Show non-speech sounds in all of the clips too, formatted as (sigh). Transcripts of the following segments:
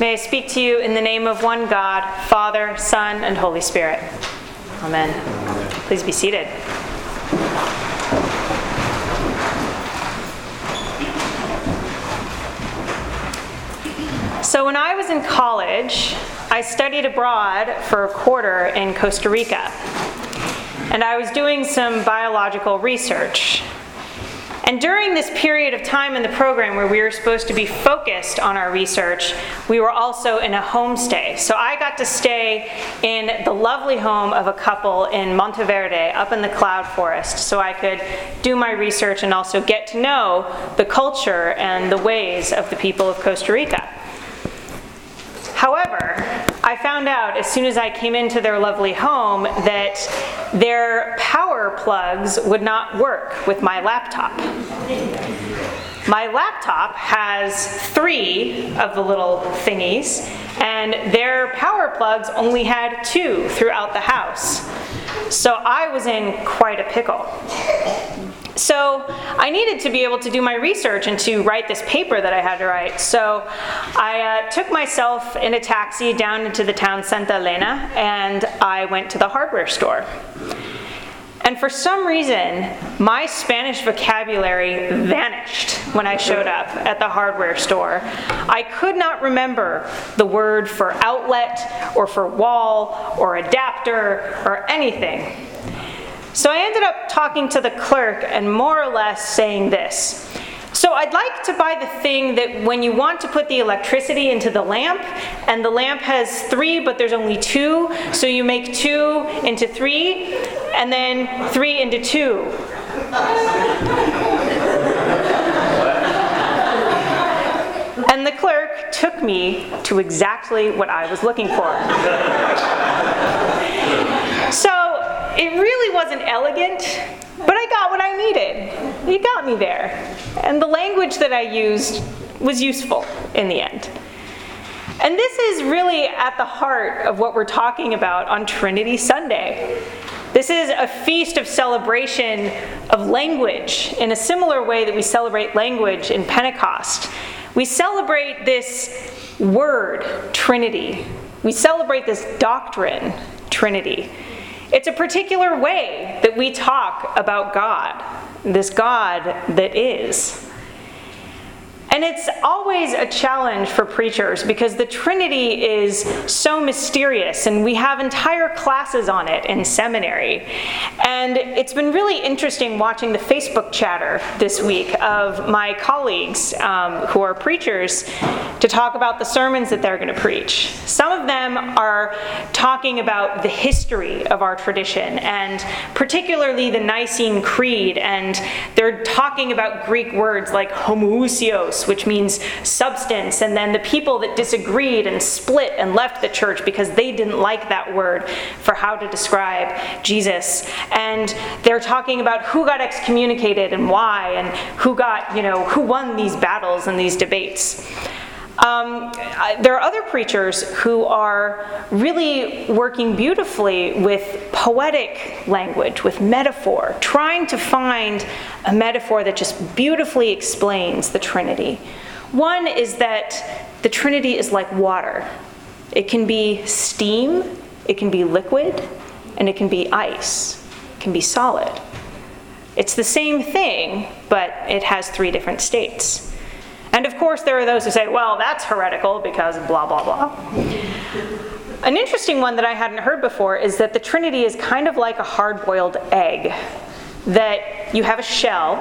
May I speak to you in the name of one God, Father, Son, and Holy Spirit. Amen. Please be seated. So, when I was in college, I studied abroad for a quarter in Costa Rica. And I was doing some biological research. And during this period of time in the program where we were supposed to be focused on our research, we were also in a homestay. So I got to stay in the lovely home of a couple in Monteverde up in the cloud forest so I could do my research and also get to know the culture and the ways of the people of Costa Rica. However, I found out as soon as I came into their lovely home that their power plugs would not work with my laptop. My laptop has three of the little thingies, and their power plugs only had two throughout the house. So I was in quite a pickle. So I needed to be able to do my research and to write this paper that I had to write. So I uh, took myself in a taxi down into the town Santa Elena and I went to the hardware store. And for some reason, my Spanish vocabulary vanished when I showed up at the hardware store. I could not remember the word for outlet or for wall or adapter or anything. So I ended up talking to the clerk and more or less saying this. So I'd like to buy the thing that when you want to put the electricity into the lamp, and the lamp has three, but there's only two, so you make two into three, and then three into two. And the clerk took me to exactly what I was looking for. It really wasn't elegant, but I got what I needed. It got me there. And the language that I used was useful in the end. And this is really at the heart of what we're talking about on Trinity Sunday. This is a feast of celebration of language in a similar way that we celebrate language in Pentecost. We celebrate this word, Trinity. We celebrate this doctrine, Trinity. It's a particular way that we talk about God, this God that is. And it's always a challenge for preachers because the Trinity is so mysterious, and we have entire classes on it in seminary. And it's been really interesting watching the Facebook chatter this week of my colleagues um, who are preachers to talk about the sermons that they're going to preach. Some of them are talking about the history of our tradition, and particularly the Nicene Creed, and they're talking about Greek words like homoousios which means substance, and then the people that disagreed and split and left the church because they didn't like that word for how to describe Jesus. And they're talking about who got excommunicated and why, and who got, you know, who won these battles and these debates. Um, there are other preachers who are really working beautifully with poetic language, with metaphor, trying to find a metaphor that just beautifully explains the Trinity. One is that the Trinity is like water it can be steam, it can be liquid, and it can be ice, it can be solid. It's the same thing, but it has three different states. And of course, there are those who say, well, that's heretical because blah, blah, blah. An interesting one that I hadn't heard before is that the Trinity is kind of like a hard boiled egg. That you have a shell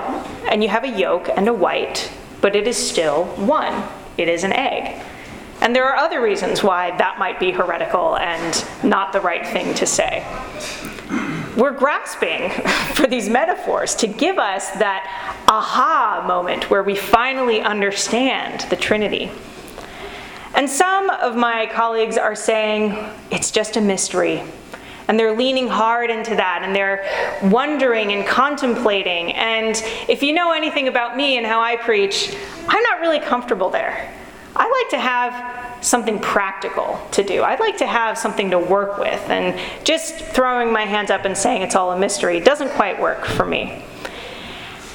and you have a yolk and a white, but it is still one. It is an egg. And there are other reasons why that might be heretical and not the right thing to say we're grasping (laughs) for these metaphors to give us that aha moment where we finally understand the Trinity. And some of my colleagues are saying it's just a mystery. And they're leaning hard into that and they're wondering and contemplating. And if you know anything about me and how I preach, I'm not really comfortable there. I like to have something practical to do. I'd like to have something to work with, and just throwing my hands up and saying it's all a mystery doesn't quite work for me.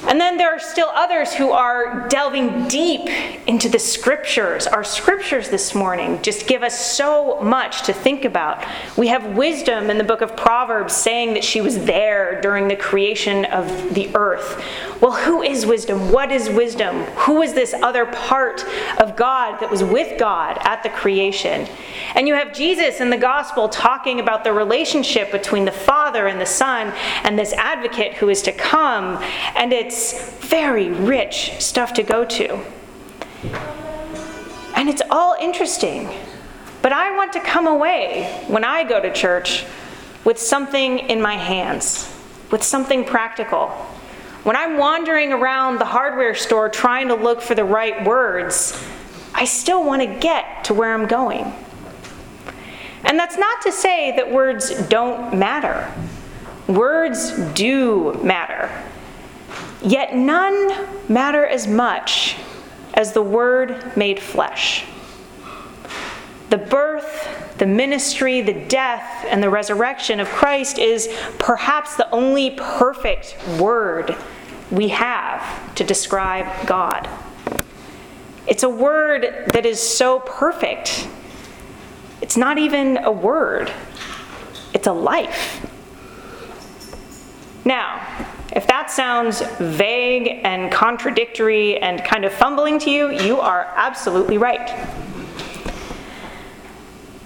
And then there are still others who are delving deep into the scriptures. Our scriptures this morning just give us so much to think about. We have wisdom in the book of Proverbs saying that she was there during the creation of the earth. Well, who is wisdom? What is wisdom? Who is this other part of God that was with God at the creation? And you have Jesus in the gospel talking about the relationship between the Father and the Son and this advocate who is to come. And it's very rich stuff to go to. And it's all interesting. But I want to come away when I go to church with something in my hands, with something practical. When I'm wandering around the hardware store trying to look for the right words, I still want to get to where I'm going. And that's not to say that words don't matter. Words do matter. Yet none matter as much as the Word made flesh. The birth, the ministry, the death, and the resurrection of Christ is perhaps the only perfect word we have to describe God. It's a word that is so perfect, it's not even a word, it's a life. Now, if that sounds vague and contradictory and kind of fumbling to you, you are absolutely right.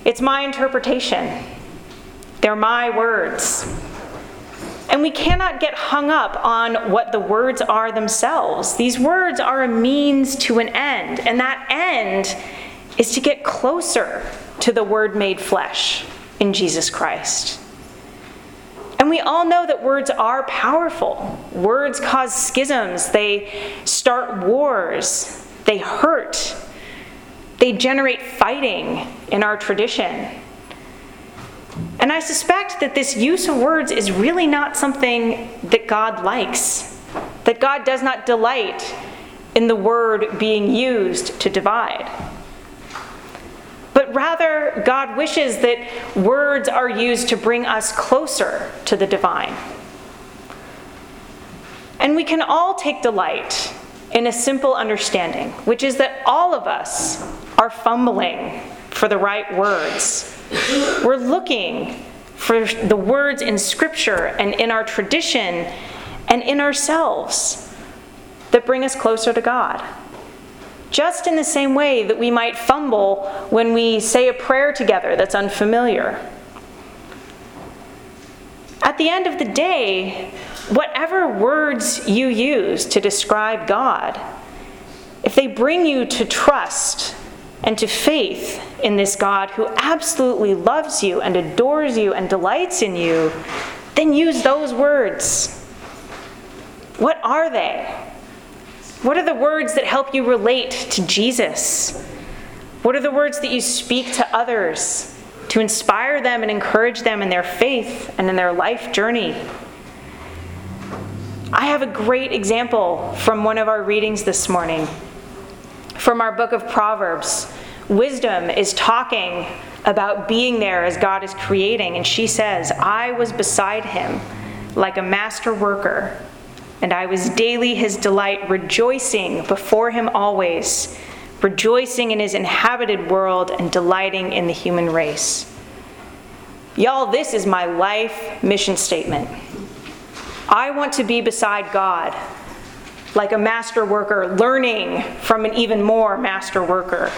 It's my interpretation. They're my words. And we cannot get hung up on what the words are themselves. These words are a means to an end, and that end is to get closer to the Word made flesh in Jesus Christ. And we all know that words are powerful. Words cause schisms, they start wars, they hurt, they generate fighting in our tradition. And I suspect that this use of words is really not something that God likes, that God does not delight in the word being used to divide but rather God wishes that words are used to bring us closer to the divine. And we can all take delight in a simple understanding, which is that all of us are fumbling for the right words. We're looking for the words in Scripture and in our tradition and in ourselves that bring us closer to God just in the same way that we might fumble when we say a prayer together that's unfamiliar. At the end of the day, whatever words you use to describe God, if they bring you to trust and to faith in this God who absolutely loves you and adores you and delights in you, then use those words. What are they? What are the words that help you relate to Jesus? What are the words that you speak to others to inspire them and encourage them in their faith and in their life journey? I have a great example from one of our readings this morning. From our book of Proverbs, wisdom is talking about being there as God is creating, and she says, I was beside him like a master worker and I was daily his delight, rejoicing before him always, rejoicing in his inhabited world and delighting in the human race. Y'all, this is my life mission statement. I want to be beside God, like a master worker, learning from an even more master worker.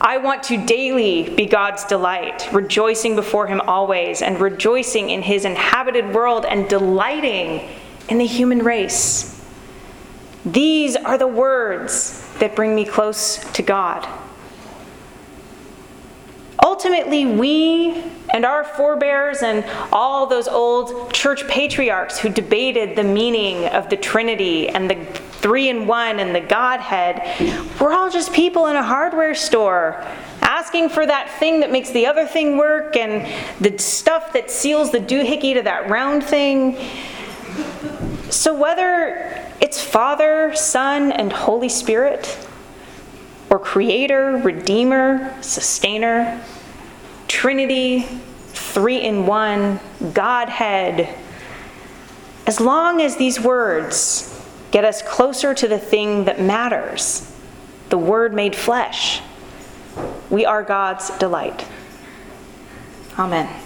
I want to daily be God's delight, rejoicing before Him always, and rejoicing in His inhabited world and delighting in the human race. These are the words that bring me close to God. Ultimately, we and our forebears and all those old church patriarchs who debated the meaning of the Trinity and the three in one and the Godhead, we're all just people in a hardware store asking for that thing that makes the other thing work and the stuff that seals the doohickey to that round thing. So, whether it's Father, Son, and Holy Spirit, or Creator, Redeemer, Sustainer, Trinity, three in one, Godhead, as long as these words get us closer to the thing that matters the Word made flesh. We are God's delight. Amen.